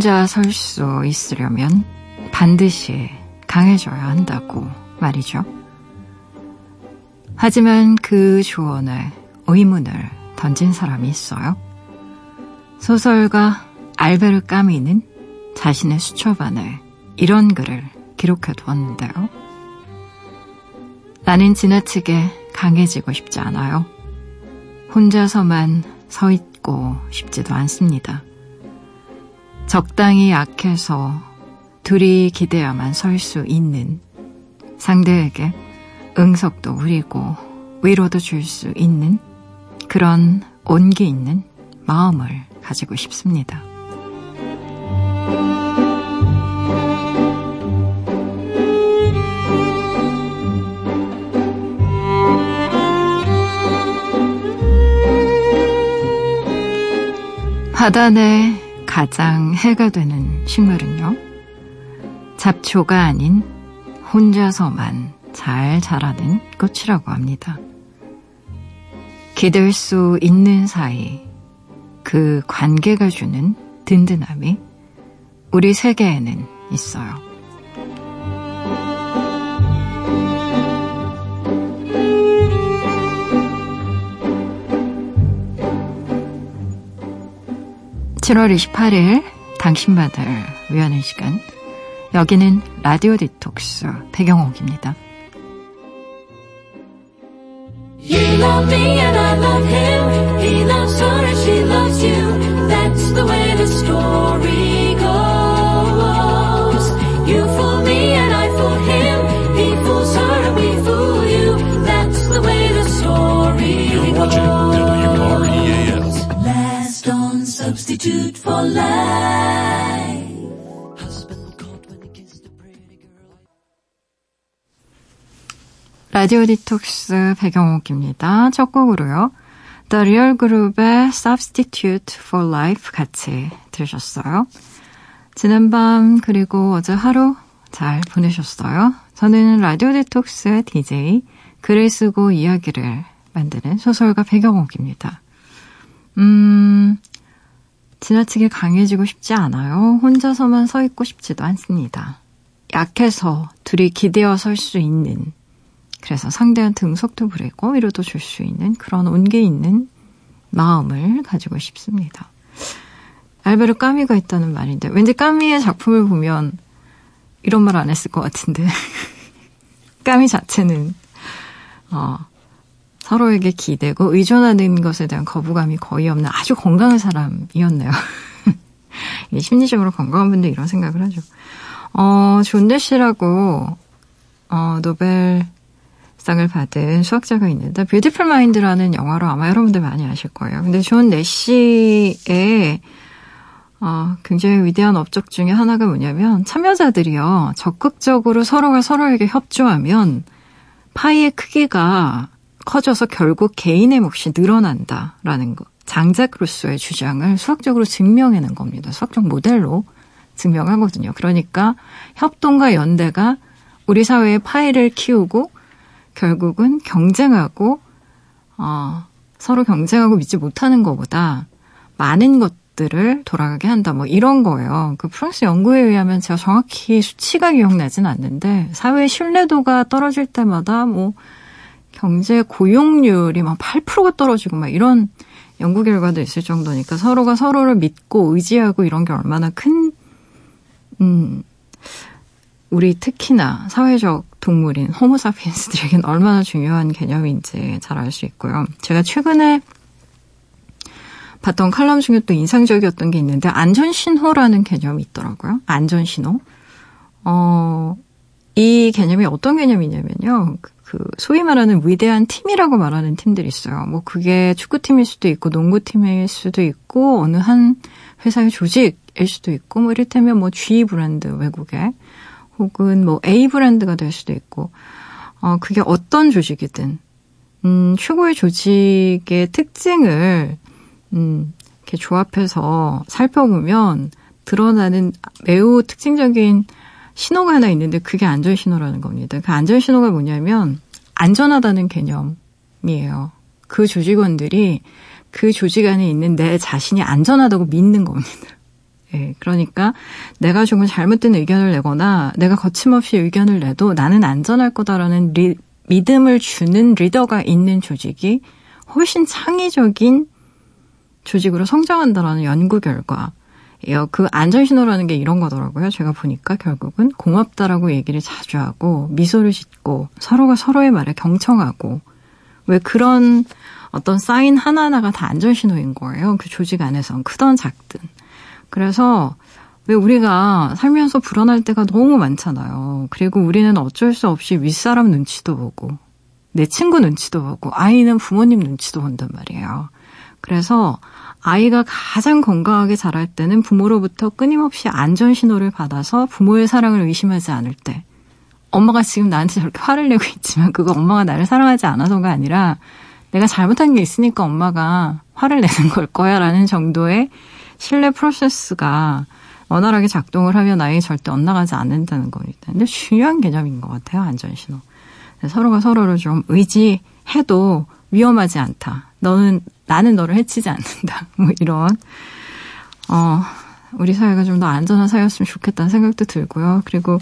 혼자 설 수 있으려면 반드시 강해져야 한다고 말이죠. 하지만 그 조언에 의문을 던진 사람이 있어요. 소설가 알베르 까미는 자신의 수첩안에 이런 글을 기록해 두었는데요. 나는 지나치게 강해지고 싶지 않아요. 혼자서만 서 있고 싶지도 않습니다. 적당히 약해서 둘이 기대야만 설 수 있는 상대에게 응석도 우리고 위로도 줄 수 있는 그런 온기 있는 마음을 가지고 싶습니다. 바다 내 가장 해가 되는 식물은요, 잡초가 아닌 혼자서만 잘 자라는 꽃이라고 합니다. 기댈 수 있는 사이 그 관계가 주는 든든함이 우리 세계에는 있어요. 7월 28일 당신만을 위하는 시간 여기는 라디오 디톡스 배경옥입니다. You love me and I love him. He loves her and she loves you. That's the way the story on substitute for life. 라디오 디톡스 배경옥입니다. 첫 곡으로요. The Real Group의 Substitute for Life 같이 들으셨어요. 지난밤 그리고 어제 하루 잘 보내셨어요? 저는 라디오 디톡스의 DJ 글을 쓰고 이야기를 만드는 소설가 배경옥입니다. 음, 지나치게 강해지고 싶지 않아요. 혼자서만 서 있고 싶지도 않습니다. 약해서 둘이 기대어 설 수 있는 그래서 상대한테 응석도 부리고 위로도 줄 수 있는 그런 온기 있는 마음을 가지고 싶습니다. 알베르 까미가 있다는 말인데 왠지 까미의 작품을 보면 이런 말 안 했을 것 같은데 까미 자체는 어, 서로에게 기대고 의존하는 것에 대한 거부감이 거의 없는 아주 건강한 사람이었네요. 심리적으로 건강한 분들 이런 생각을 하죠. 어, 존 내시라고 어, 노벨 상을 받은 수학자가 있는데 뷰티풀 마인드라는 영화로 아마 여러분들 많이 아실 거예요. 근데 존 내시의 어, 굉장히 위대한 업적 중에 하나가 뭐냐면 참여자들이요 적극적으로 서로가 서로에게 협조하면 파이의 크기가 커져서 결국 개인의 몫이 늘어난다라는 거. 장작 루소의 주장을 수학적으로 증명해낸 겁니다. 수학적 모델로 증명하거든요. 그러니까 협동과 연대가 우리 사회의 파이를 키우고 결국은 경쟁하고 어, 서로 경쟁하고 믿지 못하는 것보다 많은 것들을 돌아가게 한다. 뭐 이런 거예요. 그 프랑스 연구에 의하면 제가 정확히 수치가 기억나진 않는데 사회 신뢰도가 떨어질 때마다 뭐 경제 고용률이 막 8%가 떨어지고 막 이런 연구 결과도 있을 정도니까 서로가 서로를 믿고 의지하고 이런 게 얼마나 큰, 음, 우리 특히나 사회적 동물인 호모사피엔스들에겐 얼마나 중요한 개념인지 잘 알 수 있고요. 제가 최근에 봤던 칼럼 중에 또 인상적이었던 게 있는데 안전신호라는 개념이 있더라고요. 안전신호. 어, 이 개념이 어떤 개념이냐면요. 그, 그 소위 말하는 위대한 팀이라고 말하는 팀들이 있어요. 뭐 그게 축구팀일 수도 있고 농구팀일 수도 있고 어느 한 회사의 조직일 수도 있고 뭐 이를테면 뭐 G 브랜드 외국에 혹은 뭐 A 브랜드가 될 수도 있고, 어, 그게 어떤 조직이든, 음, 최고의 조직의 특징을, 음, 이렇게 조합해서 살펴보면 드러나는 매우 특징적인 신호가 하나 있는데 그게 안전 신호라는 겁니다. 그 안전 신호가 뭐냐면 안전하다는 개념이에요. 그 조직원들이 그 조직 안에 있는 내 자신이 안전하다고 믿는 겁니다. 예, 그러니까 내가 조금 잘못된 의견을 내거나 내가 거침없이 의견을 내도 나는 안전할 거다라는 리, 믿음을 주는 리더가 있는 조직이 훨씬 창의적인 조직으로 성장한다라는 연구 결과. 그 안전신호라는 게 이런 거더라고요. 제가 보니까 결국은 고맙다라고 얘기를 자주 하고 미소를 짓고 서로가 서로의 말에 경청하고 왜 그런 어떤 사인 하나하나가 다 안전신호인 거예요. 그 조직 안에선 크던 작든. 그래서 왜 우리가 살면서 불안할 때가 너무 많잖아요. 그리고 우리는 어쩔 수 없이 윗사람 눈치도 보고 내 친구 눈치도 보고 아이는 부모님 눈치도 본단 말이에요. 그래서 아이가 가장 건강하게 자랄 때는 부모로부터 끊임없이 안전 신호를 받아서 부모의 사랑을 의심하지 않을 때 엄마가 지금 나한테 저렇게 화를 내고 있지만 그거 엄마가 나를 사랑하지 않아서가 아니라 내가 잘못한 게 있으니까 엄마가 화를 내는 걸 거야 라는 정도의 신뢰 프로세스가 원활하게 작동을 하면 아이 절대 엇나가지 않는다는 겁니다. 근데 중요한 개념인 것 같아요, 안전신호. 서로가 서로를 좀 의지해도 위험하지 않다. 너는, 나는 너를 해치지 않는다. 뭐 이런, 어, 우리 사회가 좀 더 안전한 사회였으면 좋겠다는 생각도 들고요. 그리고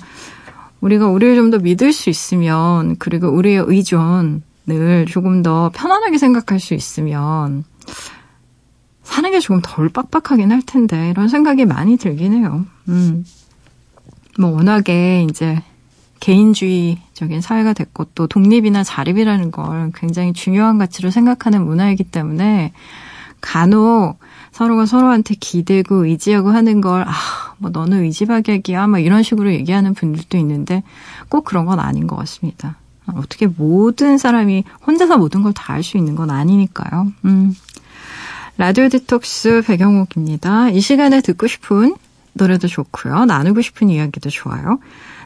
우리가 우리를 좀 더 믿을 수 있으면, 그리고 우리의 의존을 조금 더 편안하게 생각할 수 있으면, 사는 게 조금 덜 빡빡하긴 할 텐데 이런 생각이 많이 들긴 해요. 음. 뭐 워낙에 이제 개인주의적인 사회가 됐고 또 독립이나 자립이라는 걸 굉장히 중요한 가치로 생각하는 문화이기 때문에 간혹 서로가 서로한테 기대고 의지하고 하는 걸, 아, 뭐 너는 의지박약이야, 막 이런 식으로 얘기하는 분들도 있는데 꼭 그런 건 아닌 것 같습니다. 어떻게 모든 사람이 혼자서 모든 걸 다 할 수 있는 건 아니니까요. 음. 라디오 디톡스 배경옥입니다. 이 시간에 듣고 싶은 노래도 좋고요. 나누고 싶은 이야기도 좋아요.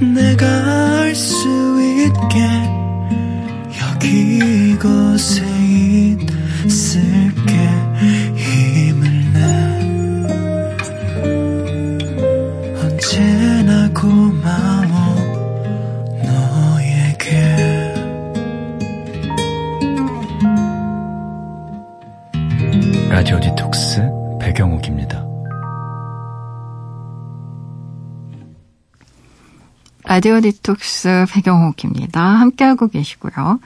내가 알 수 있게 여기 이곳에 힘을 라디오 디톡스 배경옥입니다. 함께하고 계시고요.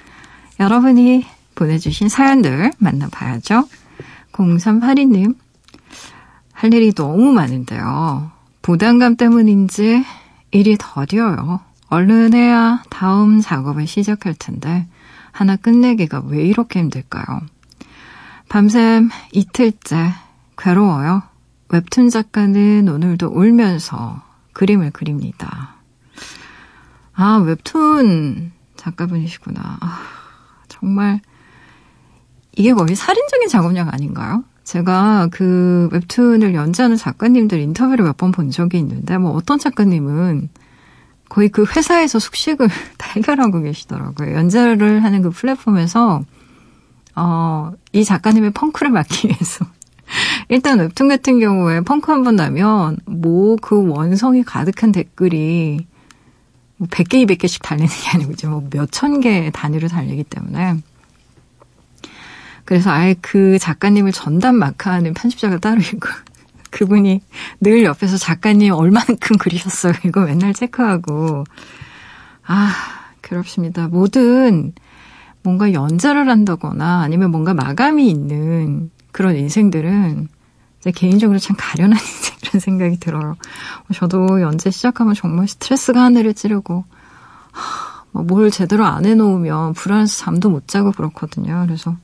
여러분이 보내주신 사연들 만나봐야죠. 0382님, 할 일이 너무 많은데요. 부담감 때문인지 일이 더뎌요. 얼른 해야 다음 작업을 시작할 텐데 하나 끝내기가 왜 이렇게 힘들까요? 밤샘 이틀째 괴로워요. 웹툰 작가는 오늘도 울면서 그림을 그립니다. 아, 웹툰 작가분이시구나. 아, 정말, 이게 거의 살인적인 작업량 아닌가요? 제가 그 웹툰을 연재하는 작가님들 인터뷰를 몇 번 본 적이 있는데, 뭐 어떤 작가님은 거의 그 회사에서 숙식을 다 해결하고 계시더라고요. 연재를 하는 그 플랫폼에서, 어, 이 작가님의 펑크를 막기 위해서 일단 웹툰 같은 경우에 펑크 한 번 나면 뭐 그 원성이 가득한 댓글이 뭐 100개, 200개씩 달리는 게 아니고 이제 뭐 몇천 개 단위로 달리기 때문에 그래서 아예 그 작가님을 전담 마크하는 편집자가 따로 있고 그분이 늘 옆에서 작가님 얼마만큼 그리셨어요. 이거 맨날 체크하고 아 괴롭습니다. 모든 뭔가 연재를 한다거나 아니면 뭔가 마감이 있는 그런 인생들은 개인적으로 참 가련한 인생이라는 생각이 들어요. 저도 연재 시작하면 정말 스트레스가 하늘을 찌르고 뭐뭘 제대로 안 해놓으면 불안해서 잠도 못 자고 그렇거든요. 그래서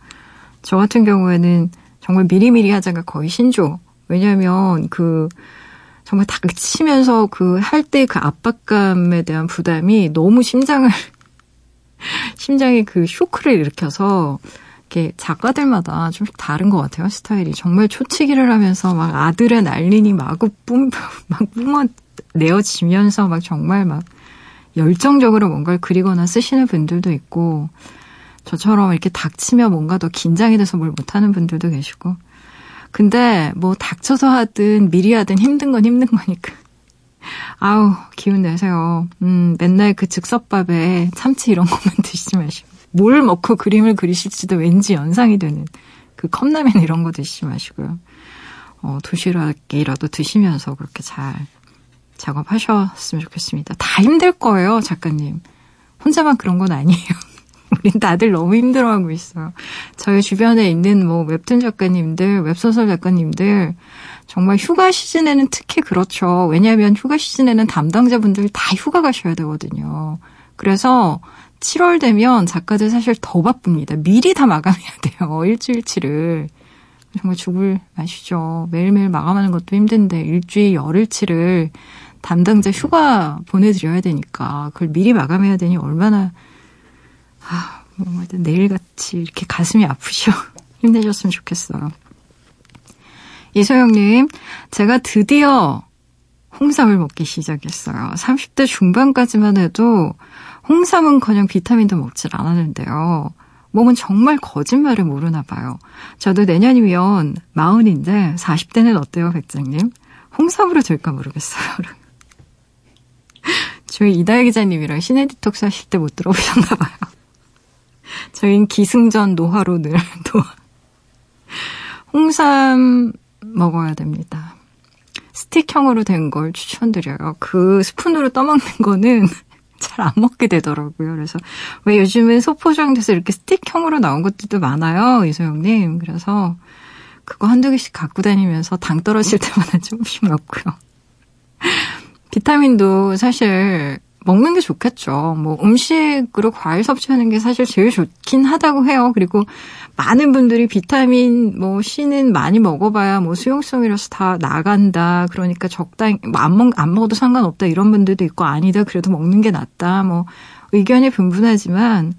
저 같은 경우에는 정말 미리미리 하자가 거의 신조. 왜냐하면 그 정말 닥치면서 그 할 때 그 압박감에 대한 부담이 너무 심장을 심장에 그 쇼크를 일으켜서 이렇게 작가들마다 좀 다른 것 같아요, 스타일이. 정말 초치기를 하면서 막 아들의 날리니 마구 뿜, 막 뿜어 내어지면서 막 정말 막 열정적으로 뭔가를 그리거나 쓰시는 분들도 있고, 저처럼 이렇게 닥치며 뭔가 더 긴장이 돼서 뭘 못하는 분들도 계시고. 근데 뭐 닥쳐서 하든 미리 하든 힘든 건 힘든 거니까. 아우, 기운 내세요. 음, 맨날 그 즉석밥에 참치 이런 것만 드시지 마시고. 뭘 먹고 그림을 그리실지도 왠지 연상이 되는 그 컵라면 이런 거 드시지 마시고요. 어, 도시락이라도 드시면서 그렇게 잘 작업하셨으면 좋겠습니다. 다 힘들 거예요, 작가님. 혼자만 그런 건 아니에요. 우린 다들 너무 힘들어하고 있어요. 저희 주변에 있는 뭐 웹툰 작가님들, 웹소설 작가님들, 정말 휴가 시즌에는 특히 그렇죠. 왜냐하면 휴가 시즌에는 담당자분들 다 휴가 가셔야 되거든요. 그래서 7월 되면 작가들 사실 더 바쁩니다. 미리 다 마감해야 돼요. 일주일치를. 정말 죽을 맛이죠. 매일매일 마감하는 것도 힘든데 일주일 열흘치를 담당자 휴가 보내드려야 되니까 그걸 미리 마감해야 되니 얼마나 아, 뭐 내일같이 이렇게 가슴이 아프셔. 힘내셨으면 좋겠어요. 이소영님, 제가 드디어 홍삼을 먹기 시작했어요. 30대 중반까지만 해도 홍삼은 커녕 비타민도 먹질 않았는데요. 몸은 정말 거짓말을 모르나 봐요. 저도 내년이면 마흔인데 40대는 어때요, 백장님? 홍삼으로 될까 모르겠어요. 저희 이다혜 기자님이랑 시네 디톡스 하실 때 못 들어보셨나 봐요. 저희는 기승전 노화로 늘 노화. 홍삼 먹어야 됩니다. 스틱형으로 된 걸 추천드려요. 그 스푼으로 떠먹는 거는 잘 안 먹게 되더라고요. 그래서 왜 요즘은 소포장돼서 이렇게 스틱형으로 나온 것들도 많아요, 이소영님. 그래서 그거 한두 개씩 갖고 다니면서 당 떨어질 때마다 조금씩 먹고요. 비타민도 사실 먹는 게 좋겠죠. 뭐 음식으로 과일 섭취하는 게 사실 제일 좋긴 하다고 해요. 그리고 많은 분들이 비타민 뭐 C는 많이 먹어봐야 뭐 수용성이라서 다 나간다. 그러니까 적당히 뭐안 먹, 안 먹어도 상관없다 이런 분들도 있고 아니다. 그래도 먹는 게 낫다. 뭐 의견이 분분하지만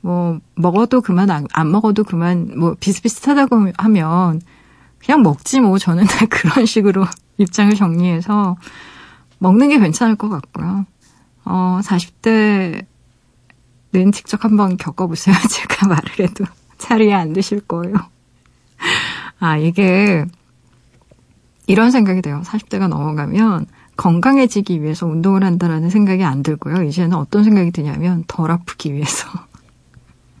뭐 먹어도 그만 안, 안 먹어도 그만 뭐 비슷비슷하다고 하면 그냥 먹지 뭐 저는 다 그런 식으로 입장을 정리해서 먹는 게 괜찮을 것 같고요. 어, 40대는 직접 한번 겪어보세요. 제가 말을 해도 자리에 안 드실 거예요. 아, 이게 이런 생각이 돼요. 40대가 넘어가면 건강해지기 위해서 운동을 한다라는 생각이 안 들고요. 이제는 어떤 생각이 드냐면 덜 아프기 위해서.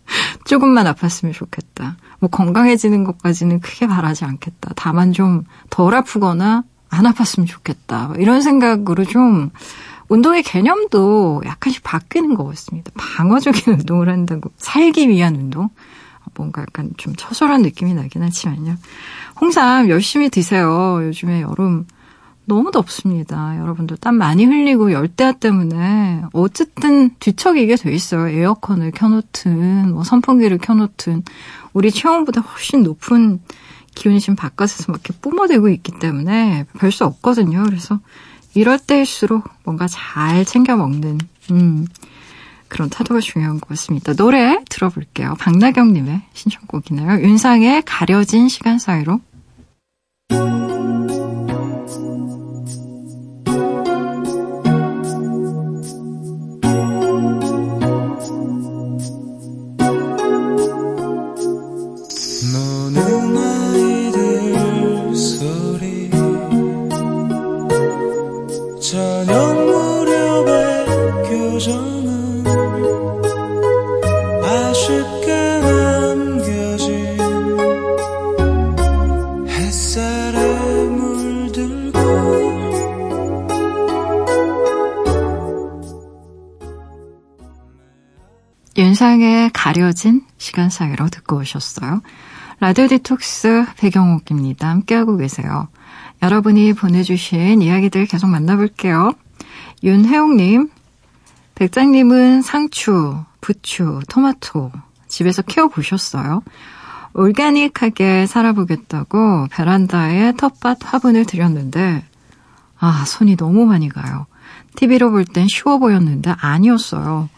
조금만 아팠으면 좋겠다. 뭐 건강해지는 것까지는 크게 바라지 않겠다. 다만 좀 덜 아프거나 안 아팠으면 좋겠다. 이런 생각으로 좀 운동의 개념도 약간씩 바뀌는 것 같습니다. 방어적인 운동을 한다고 살기 위한 운동. 뭔가 약간 좀 처절한 느낌이 나긴 하지만요. 홍삼 열심히 드세요. 요즘에 여름 너무 덥습니다. 여러분들 땀 많이 흘리고 열대야 때문에 어쨌든 뒤척이게 돼 있어요. 에어컨을 켜놓든 뭐 선풍기를 켜놓든 우리 체온보다 훨씬 높은 기온이 지금 바깥에서 막 이렇게 뿜어대고 있기 때문에 별 수 없거든요. 그래서 이럴 때일수록 뭔가 잘 챙겨 먹는 음, 그런 타도가 중요한 것 같습니다. 노래 들어볼게요. 박나경님의 신청곡이네요. 윤상의 가려진 시간 사이로 윤상의 가려진 시간 사이로 듣고 오셨어요. 라디오 디톡스 배경옥입니다. 함께하고 계세요. 여러분이 보내주신 이야기들 계속 만나볼게요. 윤혜옥님, 백장님은 상추, 부추, 토마토 집에서 키워보셨어요? 올가닉하게 살아보겠다고 베란다에 텃밭 화분을 들였는데, 아, 손이 너무 많이 가요. TV로 볼 땐 쉬워 보였는데 아니었어요.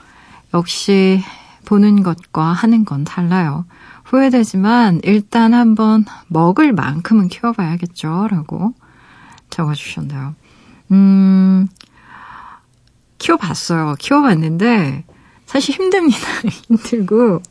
역시 보는 것과 하는 건 달라요. 후회되지만 일단 한번 먹을 만큼은 키워봐야겠죠. 라고 적어주셨네요. 음, 키워봤어요. 키워봤는데 사실 힘듭니다. 힘들고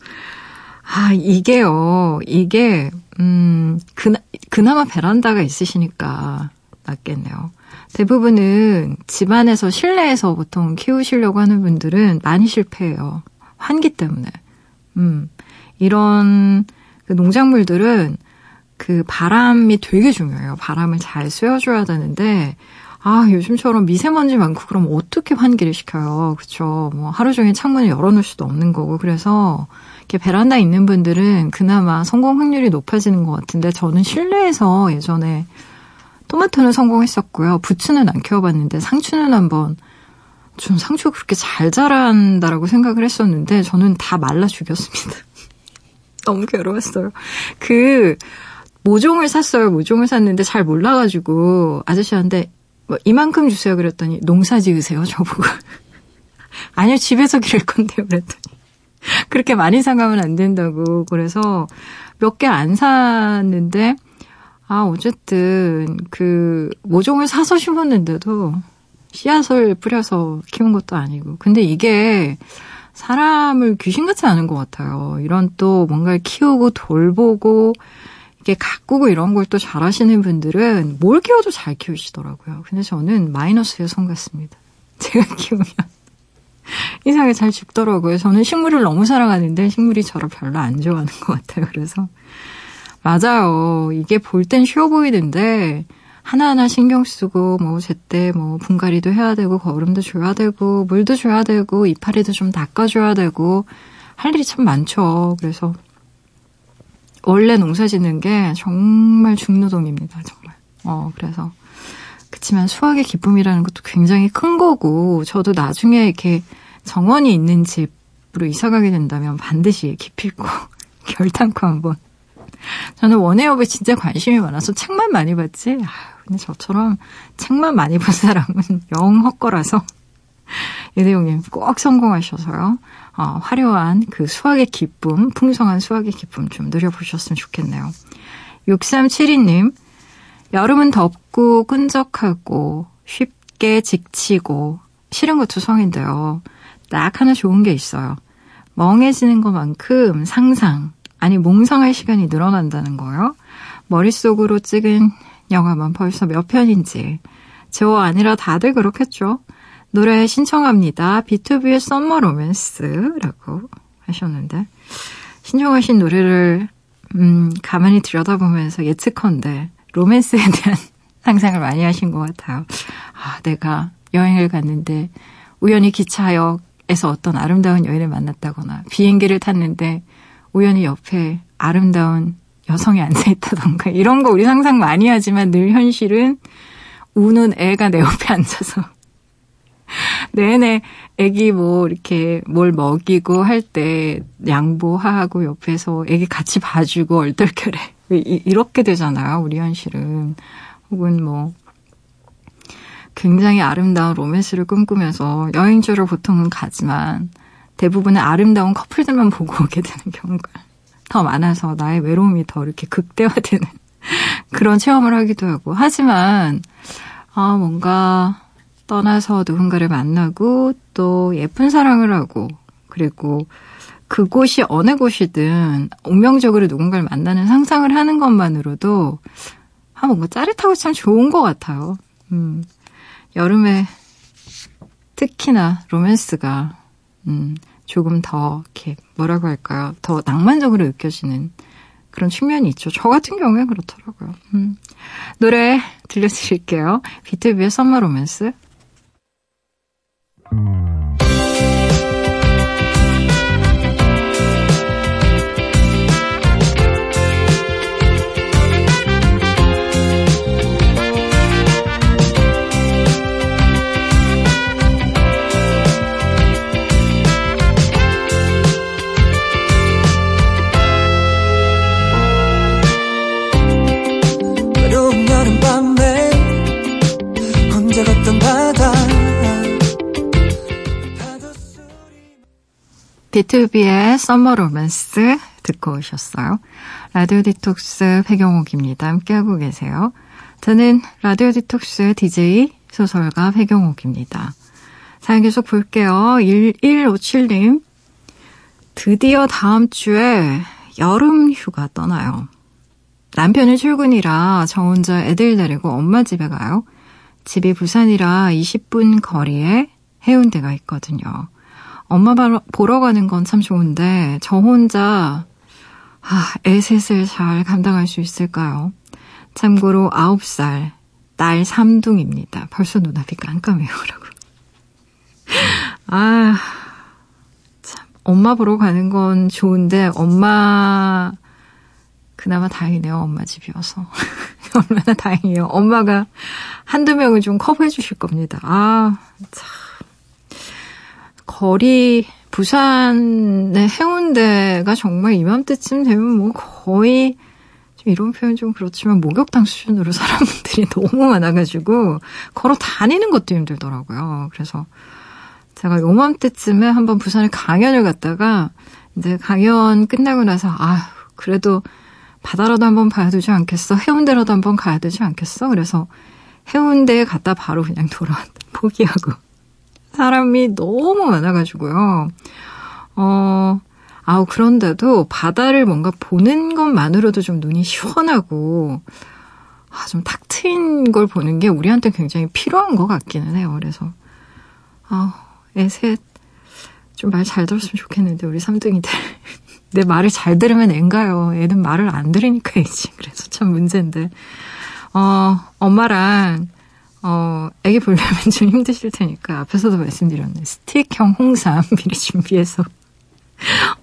아 이게요. 이게 음 그나, 그나마 베란다가 있으시니까 낫겠네요. 대부분은 집안에서 실내에서 보통 키우시려고 하는 분들은 많이 실패해요. 환기 때문에. 음, 이런 그 농작물들은 그 바람이 되게 중요해요. 바람을 잘 쐬어줘야 되는데, 아, 요즘처럼 미세먼지 많고 그럼 어떻게 환기를 시켜요. 그쵸. 뭐 하루 종일 창문을 열어놓을 수도 없는 거고. 그래서 이렇게 베란다 있는 분들은 그나마 성공 확률이 높아지는 것 같은데 저는 실내에서 예전에 토마토는 성공했었고요. 부추는 안 키워봤는데 상추는 한번 전 상추가 그렇게 잘 자란다라고 생각을 했었는데 저는 다 말라 죽였습니다. 너무 괴로웠어요. 그 모종을 샀어요. 모종을 샀는데 잘 몰라가지고 아저씨한테 뭐 이만큼 주세요 그랬더니 농사 지으세요 저보고 아니요 집에서 기를 건데요 그랬더니 그렇게 많이 사가면 안 된다고 그래서 몇 개 안 샀는데 아 어쨌든 그 모종을 사서 심었는데도 씨앗을 뿌려서 키운 것도 아니고 근데 이게 사람을 귀신같이 아는 것 같아요. 이런 또 뭔가를 키우고 돌보고 이게 가꾸고 이런 걸 또 잘하시는 분들은 뭘 키워도 잘 키우시더라고요. 근데 저는 마이너스의 손 같습니다. 제가 키우면 이상하게 잘 죽더라고요. 저는 식물을 너무 사랑하는데 식물이 저를 별로 안 좋아하는 것 같아요. 그래서 맞아요. 이게 볼 땐 쉬워 보이는데 하나하나 신경 쓰고 뭐 제때 뭐 분갈이도 해야 되고 거름도 줘야 되고 물도 줘야 되고 이파리도 좀 닦아줘야 되고 할 일이 참 많죠. 그래서 원래 농사 짓는 게 정말 중노동입니다. 정말. 어 그래서 그렇지만 수학의 기쁨이라는 것도 굉장히 큰 거고 저도 나중에 이렇게 정원이 있는 집으로 이사 가게 된다면 반드시 기필코 결단코 한번 저는 원해업에 진짜 관심이 많아서 책만 많이 봤지. 아, 근데 저처럼 책만 많이 본 사람은 영 헛거라서 이대용님 꼭 성공하셔서요. 어, 화려한 그 수학의 기쁨, 풍성한 수학의 기쁨 좀 누려보셨으면 좋겠네요. 6372님, 여름은 덥고 끈적하고 쉽게 지치고 싫은 것도 성인데요. 딱 하나 좋은 게 있어요. 멍해지는 것만큼 상상, 아니 몽상할 시간이 늘어난다는 거요. 머릿속으로 찍은 영화만 벌써 몇 편인지. 저 아니라 다들 그렇겠죠. 노래 신청합니다. 비투비의 Summer Romance라고 하셨는데 신청하신 노래를 음, 가만히 들여다보면서 예측컨대 로맨스에 대한 상상을 많이 하신 것 같아요. 아, 내가 여행을 갔는데 우연히 기차역에서 어떤 아름다운 여인을 만났다거나 비행기를 탔는데 우연히 옆에 아름다운 여성이 앉아있다던가 이런 거 우리 상상 많이 하지만 늘 현실은 우는 애가 내 옆에 앉아서 내내 애기 뭐 이렇게 뭘 먹이고 할 때 양보하고 옆에서 애기 같이 봐주고 얼떨결에 이렇게 되잖아요 우리 현실은. 혹은 뭐 굉장히 아름다운 로맨스를 꿈꾸면서 여행지를 보통은 가지만 대부분의 아름다운 커플들만 보고 오게 되는 경우가 더 많아서 나의 외로움이 더 이렇게 극대화되는 그런 체험을 하기도 하고. 하지만, 아, 뭔가 떠나서 누군가를 만나고 또 예쁜 사랑을 하고 그리고 그곳이 어느 곳이든 운명적으로 누군가를 만나는 상상을 하는 것만으로도 아, 뭔가 짜릿하고 참 좋은 것 같아요. 음, 여름에 특히나 로맨스가, 음, 조금 더 이렇게 뭐라고 할까요? 더 낭만적으로 느껴지는 그런 측면이 있죠. 저 같은 경우에 그렇더라고요. 음. 노래 들려드릴게요. 비투비의 Summer Romance. 혼 비투비의 Summer Romance 듣고 오셨어요. 라디오 디톡스 백영옥입니다. 함께하고 계세요. 저는 라디오 디톡스의 DJ 소설가 백영옥입니다. 사연 계속 볼게요. 1157님. 드디어 다음 주에 여름 휴가 떠나요. 남편이 출근이라 저 혼자 애들 데리고 엄마 집에 가요. 집이 부산이라 20분 거리에 해운대가 있거든요. 엄마 보러 가는 건 참 좋은데 저 혼자 아, 애 셋을 잘 감당할 수 있을까요? 참고로 9살 딸 3둥입니다. 벌써 눈앞이 깜깜해요. 라고. 아, 참 엄마 보러 가는 건 좋은데 엄마 그나마 다행이네요. 엄마 집이어서. 얼마나 다행이에요. 엄마가 한두 명을 좀 커버해 주실 겁니다. 아, 참. 거리, 부산의 해운대가 정말 이맘때쯤 되면 뭐 거의, 좀 이런 표현 좀 그렇지만 목욕탕 수준으로 사람들이 너무 많아가지고 걸어 다니는 것도 힘들더라고요. 그래서 제가 요맘때쯤에 한번 부산에 강연을 갔다가 이제 강연 끝나고 나서, 아 그래도 바다라도 한번 봐야 되지 않겠어? 해운대라도 한번 가야 되지 않겠어? 그래서 해운대에 갔다 바로 그냥 돌아왔다. 포기하고. 사람이 너무 많아가지고요. 어, 아우, 그런데도 바다를 뭔가 보는 것만으로도 좀 눈이 시원하고, 아, 좀 탁 트인 걸 보는 게 우리한테 굉장히 필요한 것 같기는 해요. 그래서, 아, 애셋, 좀 말 잘 들었으면 좋겠는데, 우리 삼둥이들. 내 말을 잘 들으면 앤가요. 얘는 말을 안 들으니까 애지. 그래서 참 문제인데. 어, 엄마랑, 어, 애기 보려면 좀 힘드실 테니까 앞에서도 말씀드렸네. 스틱형 홍삼 미리 준비해서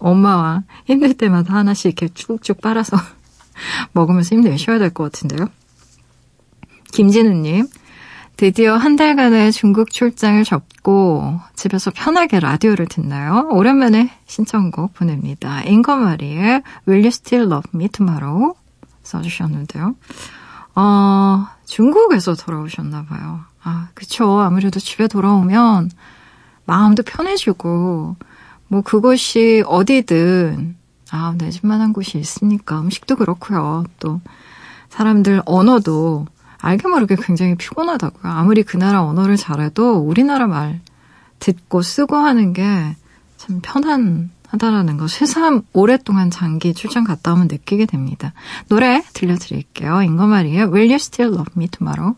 엄마와 힘들 때마다 하나씩 이렇게 쭉쭉 빨아서 먹으면서 힘내셔야 될 것 같은데요. 김진우님, 드디어 한 달간의 중국 출장을 접고 집에서 편하게 라디오를 듣나요? 오랜만에 신청곡 보냅니다. 잉거마리의 Will You Still Love Me Tomorrow 써주셨는데요. 어, 중국에서 돌아오셨나 봐요. 아, 그쵸. 아무래도 집에 돌아오면 마음도 편해지고 뭐 그것이 어디든 아, 내 집만한 곳이 있으니까 음식도 그렇고요. 또 사람들 언어도 알게 모르게 굉장히 피곤하다고요. 아무리 그 나라 언어를 잘해도 우리나라 말 듣고 쓰고 하는 게 참 편안 하다라는 거 새삼 오랫동안 장기 출장 갔다 오면 느끼게 됩니다. 노래 들려드릴게요. 잉거마리의 Will You Still Love Me Tomorrow?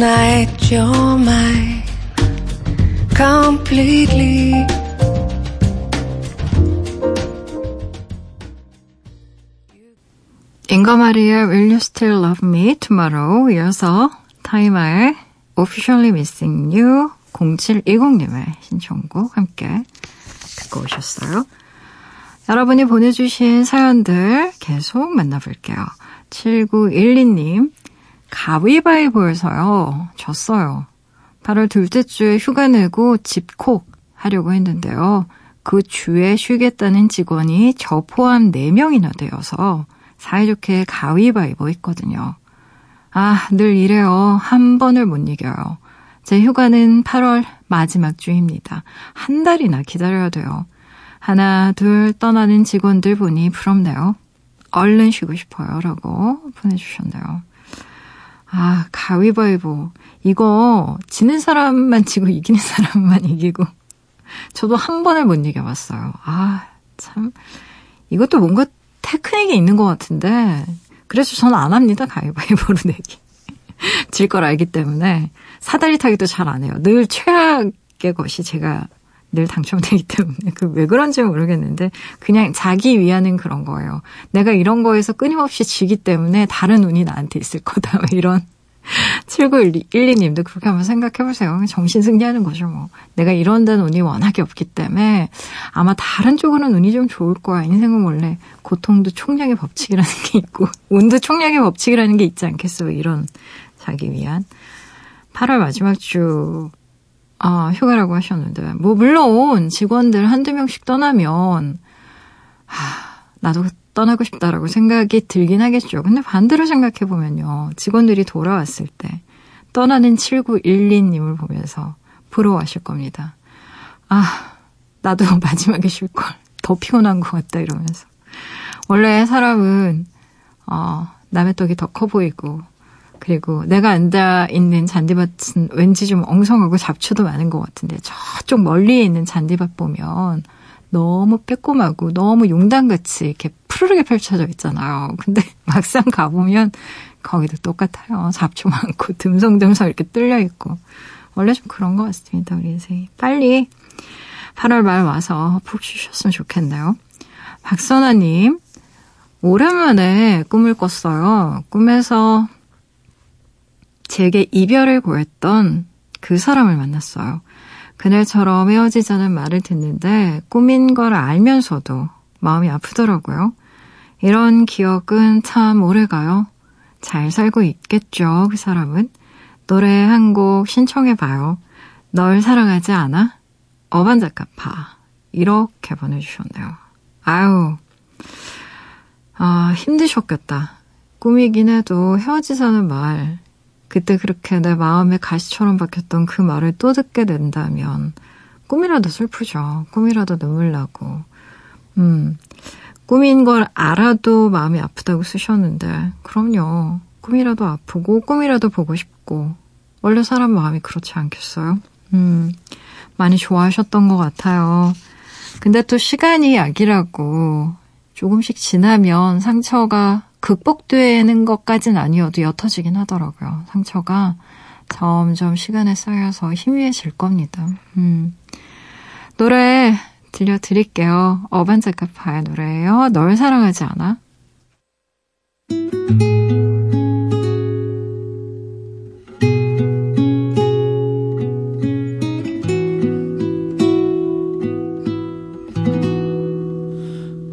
Tonight you're mine completely. 잉거마리의 Will You Still Love Me Tomorrow 이어서 타이마의 Officially Missing You 0720님의 신청곡 함께 듣고 오셨어요. 여러분이 보내주신 사연들 계속 만나볼게요. 7912님, 가위바위보에서요. 졌어요. 8월 둘째 주에 휴가 내고 집콕 하려고 했는데요. 그 주에 쉬겠다는 직원이 저 포함 4명이나 되어서 사이좋게 가위바위보 했거든요. 아, 늘 이래요. 한 번을 못 이겨요. 제 휴가는 8월 마지막 주입니다. 한 달이나 기다려야 돼요. 하나, 둘 떠나는 직원들 보니 부럽네요. 얼른 쉬고 싶어요. 라고 보내주셨네요. 아, 가위바위보. 이거 지는 사람만 지고 이기는 사람만 이기고. 저도 한 번을 못 이겨봤어요. 아, 참. 이것도 뭔가 테크닉이 있는 것 같은데. 그래서 저는 안 합니다. 가위바위보로 내기. 질 걸 알기 때문에. 사다리 타기도 잘 안 해요. 늘 최악의 것이 제가 늘 당첨되기 때문에 그 왜 그런지 모르겠는데 그냥 자기 위하는 그런 거예요. 내가 이런 거에서 끊임없이 지기 때문에 다른 운이 나한테 있을 거다. 이런 7912님도 그렇게 한번 생각해 보세요. 정신 승리하는 거죠, 뭐. 내가 이런 데는 운이 워낙에 없기 때문에 아마 다른 쪽으로는 운이 좀 좋을 거야. 인생은 원래 고통도 총량의 법칙이라는 게 있고 운도 총량의 법칙이라는 게 있지 않겠어요. 이런 자기 위한. 8월 마지막 주, 아, 휴가라고 하셨는데, 뭐, 물론 직원들 한두 명씩 떠나면, 하, 나도 떠나고 싶다라고 생각이 들긴 하겠죠. 근데 반대로 생각해보면요. 직원들이 돌아왔을 때, 떠나는 7912님을 보면서 부러워하실 겁니다. 아, 나도 마지막에 쉴걸. 더 피곤한 것 같다, 이러면서. 원래 사람은, 어, 남의 떡이 더 커 보이고, 그리고 내가 앉아 있는 잔디밭은 왠지 좀 엉성하고 잡초도 많은 것 같은데, 저쪽 멀리에 있는 잔디밭 보면 너무 빼꼼하고 너무 용단같이 이렇게 푸르르게 펼쳐져 있잖아요. 근데 막상 가보면 거기도 똑같아요. 잡초 많고 듬성듬성 이렇게 뚫려 있고. 원래 좀 그런 것 같습니다, 우리 인생이. 빨리 8월 말 와서 푹 쉬셨으면 좋겠네요. 박선아님, 오랜만에 꿈을 꿨어요. 꿈에서 제게 이별을 고했던 그 사람을 만났어요. 그날처럼 헤어지자는 말을 듣는데 꿈인 걸 알면서도 마음이 아프더라고요. 이런 기억은 참 오래가요. 잘 살고 있겠죠, 그 사람은. 노래 한 곡 신청해봐요. 널 사랑하지 않아? 어반자카파. 이렇게 보내주셨네요. 아유, 아, 힘드셨겠다. 꿈이긴 해도 헤어지자는 말, 그때 그렇게 내 마음에 가시처럼 박혔던 그 말을 또 듣게 된다면, 꿈이라도 슬프죠. 꿈이라도 눈물 나고. 음, 꿈인 걸 알아도 마음이 아프다고 쓰셨는데, 그럼요. 꿈이라도 아프고, 꿈이라도 보고 싶고, 원래 사람 마음이 그렇지 않겠어요? 음, 많이 좋아하셨던 것 같아요. 근데 또 시간이 약이라고, 조금씩 지나면 상처가 극복되는 것까진 아니어도 옅어지긴 하더라고요. 상처가 점점 시간에 쌓여서 희미해질 겁니다. 음. 노래 들려드릴게요. 어반자카파의 노래예요. 널 사랑하지 않아?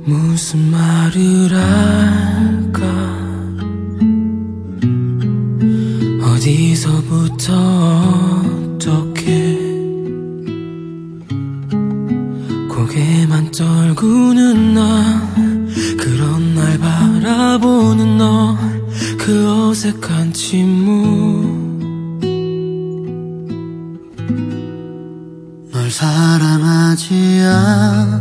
무슨 말을 할 어디서부터 어떻게 고개만 떨구는 나 그런 날 바라보는 너 그 어색한 침묵. 널 사랑하지 않아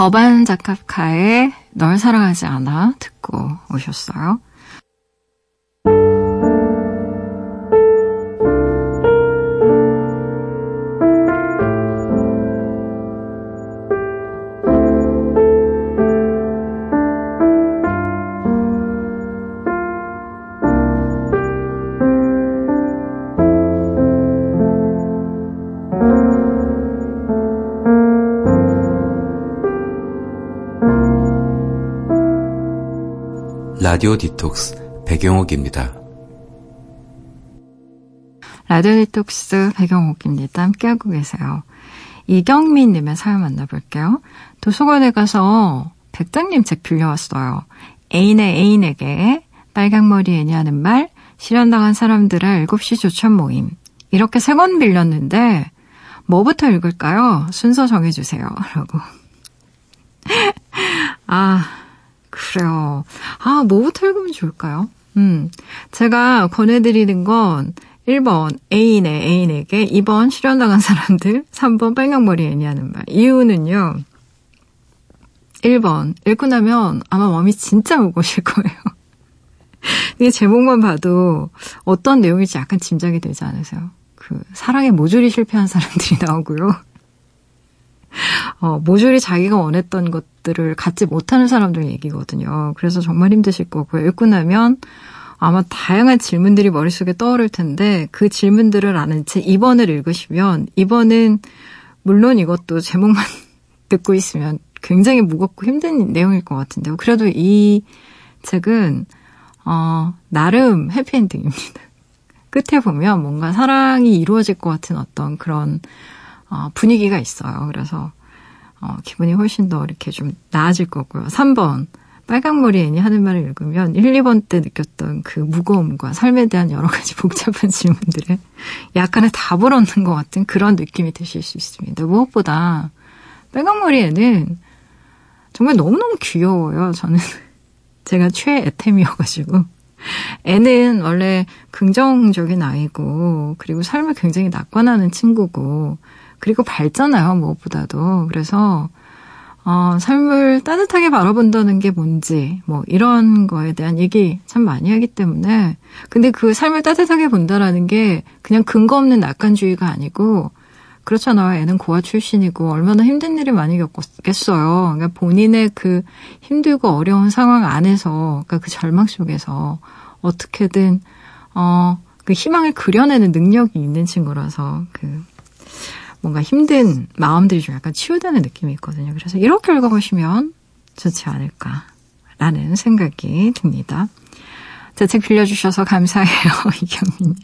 어반 자카파의 널 사랑하지 않아 듣고 오셨어요. 라디오 디톡스 백영옥입니다. 라디오 디톡스 백영옥입니다. 함께하고 계세요. 이경민 님의 사연 만나볼게요. 도서관에 가서 백작님 책 빌려왔어요. 애인의 애인에게 빨강머리 앤이 하는 말, 실연당한 사람들의 7시 조찬 모임. 이렇게 세 권 빌렸는데 뭐부터 읽을까요? 순서 정해주세요. 라고. 아, 그래요. 아, 뭐부터 읽으면 좋을까요? 음, 제가 권해드리는 건 1번 애인의 애인에게, 2번 실현당한 사람들, 3번 빨강머리 애니하는 말. 이유는요. 1번 읽고 나면 아마 마음이 진짜 무거우실 거예요. 이게 제목만 봐도 어떤 내용일지 약간 짐작이 되지 않으세요? 그 사랑에 모조리 실패한 사람들이 나오고요. 어, 모조리 자기가 원했던 것들을 갖지 못하는 사람들 얘기거든요. 그래서 정말 힘드실 거고요. 읽고 나면 아마 다양한 질문들이 머릿속에 떠오를 텐데 그 질문들을 아는 채 2번을 읽으시면 2번은 물론 이것도 제목만 듣고 있으면 굉장히 무겁고 힘든 내용일 것 같은데요. 그래도 이 책은 어, 나름 해피엔딩입니다. 끝에 보면 뭔가 사랑이 이루어질 것 같은 어떤 그런 어, 분위기가 있어요. 그래서 어, 기분이 훨씬 더 이렇게 좀 나아질 거고요. 3번 빨강머리 애니 하는 말을 읽으면 1, 2번 때 느꼈던 그 무거움과 삶에 대한 여러 가지 복잡한 질문들에 약간의 답을 얻는 것 같은 그런 느낌이 드실 수 있습니다. 무엇보다 빨강머리 애는 정말 너무너무 귀여워요. 저는 제가 최애템이어가지고. 애는 원래 긍정적인 아이고, 그리고 삶을 굉장히 낙관하는 친구고, 그리고 밝잖아요, 무엇보다도. 그래서, 어, 삶을 따뜻하게 바라본다는 게 뭔지, 뭐, 이런 거에 대한 얘기 참 많이 하기 때문에. 근데 그 삶을 따뜻하게 본다라는 게 그냥 근거 없는 낙관주의가 아니고, 그렇잖아요. 애는 고아 출신이고 얼마나 힘든 일을 많이 겪었겠어요. 그러니까 본인의 그 힘들고 어려운 상황 안에서, 그러니까 그 절망 속에서 어떻게든 어 그 희망을 그려내는 능력이 있는 친구라서 그 뭔가 힘든 마음들이 좀 약간 치유되는 느낌이 있거든요. 그래서 이렇게 읽어보시면 좋지 않을까라는 생각이 듭니다. 제 책 빌려주셔서 감사해요, 이경민님.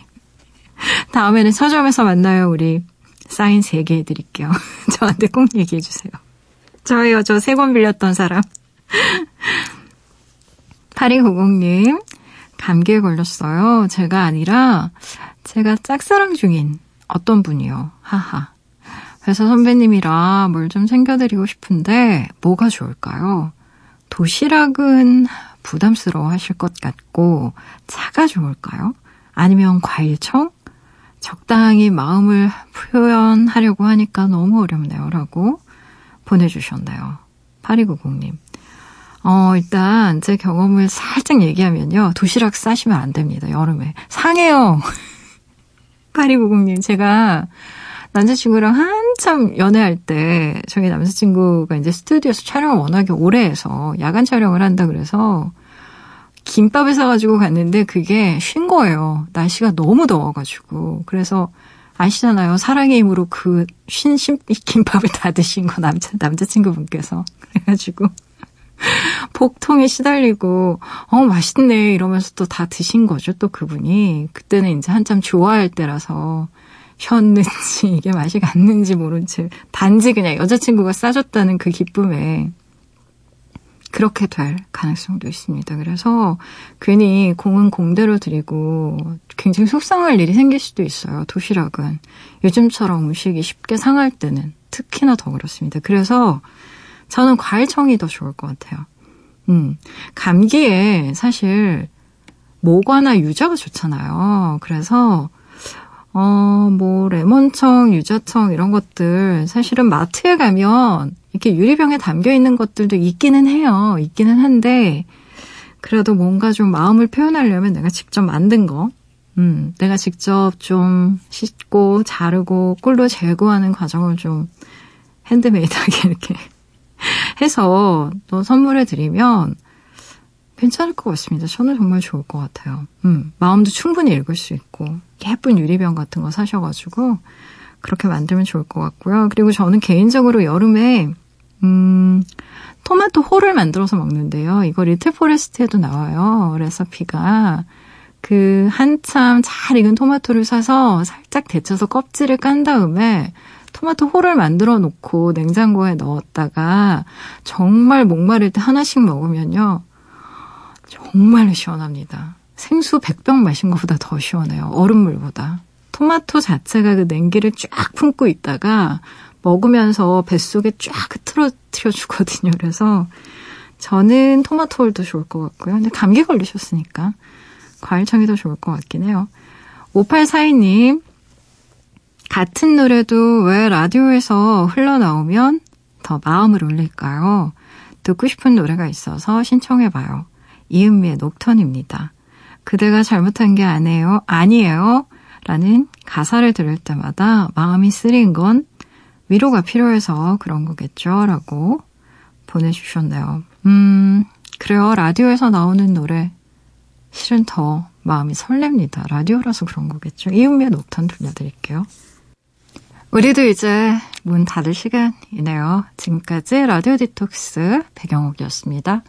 다음에는 서점에서 만나요, 우리. 사인 3개 해드릴게요. 저한테 꼭 얘기해주세요. 저예요, 저 세 권 빌렸던 사람. 8290님, 감기에 걸렸어요. 제가 아니라, 제가 짝사랑 중인 어떤 분이요. 하하. 회사 선배님이라 뭘 좀 챙겨드리고 싶은데, 뭐가 좋을까요? 도시락은 부담스러워 하실 것 같고, 차가 좋을까요? 아니면 과일청? 적당히 마음을 표현하려고 하니까 너무 어렵네요. 라고 보내주셨네요. 8290님. 어, 일단 제 경험을 살짝 얘기하면요. 도시락 싸시면 안 됩니다. 여름에. 상해요. 8290님, 제가 남자친구랑 한참 연애할 때 저희 남자친구가 이제 스튜디오에서 촬영을 워낙에 오래 해서 야간 촬영을 한다 그래서 김밥을 사가지고 갔는데 그게 쉰 거예요. 날씨가 너무 더워가지고. 그래서 아시잖아요. 사랑의 힘으로 그쉰 김밥을 다 드신 거 남자, 남자친구분께서. 그래가지고. 복통에 시달리고, 어, 맛있네. 이러면서 또 다 드신 거죠. 또 그분이. 그때는 이제 한참 좋아할 때라서 쉬었는지, 이게 맛이 갔는지 모른 채, 단지 그냥 여자친구가 싸줬다는 그 기쁨에 그렇게 될 가능성도 있습니다. 그래서 괜히 공은 공대로 드리고 굉장히 속상할 일이 생길 수도 있어요. 도시락은. 요즘처럼 음식이 쉽게 상할 때는 특히나 더 그렇습니다. 그래서 저는 과일청이 더 좋을 것 같아요. 음, 감기에 사실 모과나 유자가 좋잖아요. 그래서 어, 뭐, 레몬청, 유자청, 이런 것들, 사실은 마트에 가면, 이렇게 유리병에 담겨 있는 것들도 있기는 해요. 있기는 한데, 그래도 뭔가 좀 마음을 표현하려면 내가 직접 만든 거, 음, 내가 직접 좀 씻고, 자르고, 꿀로 제거하는 과정을 좀 핸드메이드하게 이렇게 해서 또 선물해 드리면, 괜찮을 것 같습니다. 저는 정말 좋을 것 같아요. 음, 마음도 충분히 읽을 수 있고 예쁜 유리병 같은 거 사셔가지고 그렇게 만들면 좋을 것 같고요. 그리고 저는 개인적으로 여름에 음, 토마토 whole을 만들어서 먹는데요. 이거 리틀 포레스트에도 나와요. 레시피가 그 한참 잘 익은 토마토를 사서 살짝 데쳐서 껍질을 깐 다음에 토마토 whole을 만들어 놓고 냉장고에 넣었다가 정말 목마를 때 하나씩 먹으면요. 정말 시원합니다. 생수 100병 마신 것보다 더 시원해요. 얼음물보다. 토마토 자체가 그 냉기를 쫙 품고 있다가 먹으면서 뱃속에 쫙 흐트러뜨려 주거든요. 그래서 저는 토마토홀도 좋을 것 같고요. 근데 감기 걸리셨으니까 과일청이 더 좋을 것 같긴 해요. 5842님, 같은 노래도 왜 라디오에서 흘러나오면 더 마음을 울릴까요? 듣고 싶은 노래가 있어서 신청해봐요. 이은미의 녹턴입니다. 그대가 잘못한 게 아니에요. 아니에요. 라는 가사를 들을 때마다 마음이 쓰린 건 위로가 필요해서 그런 거겠죠. 라고 보내주셨네요. 음, 그래요. 라디오에서 나오는 노래 실은 더 마음이 설렙니다. 라디오라서 그런 거겠죠. 이은미의 녹턴 들려드릴게요. 우리도 이제 문 닫을 시간이네요. 지금까지 라디오 디톡스 배경옥이었습니다.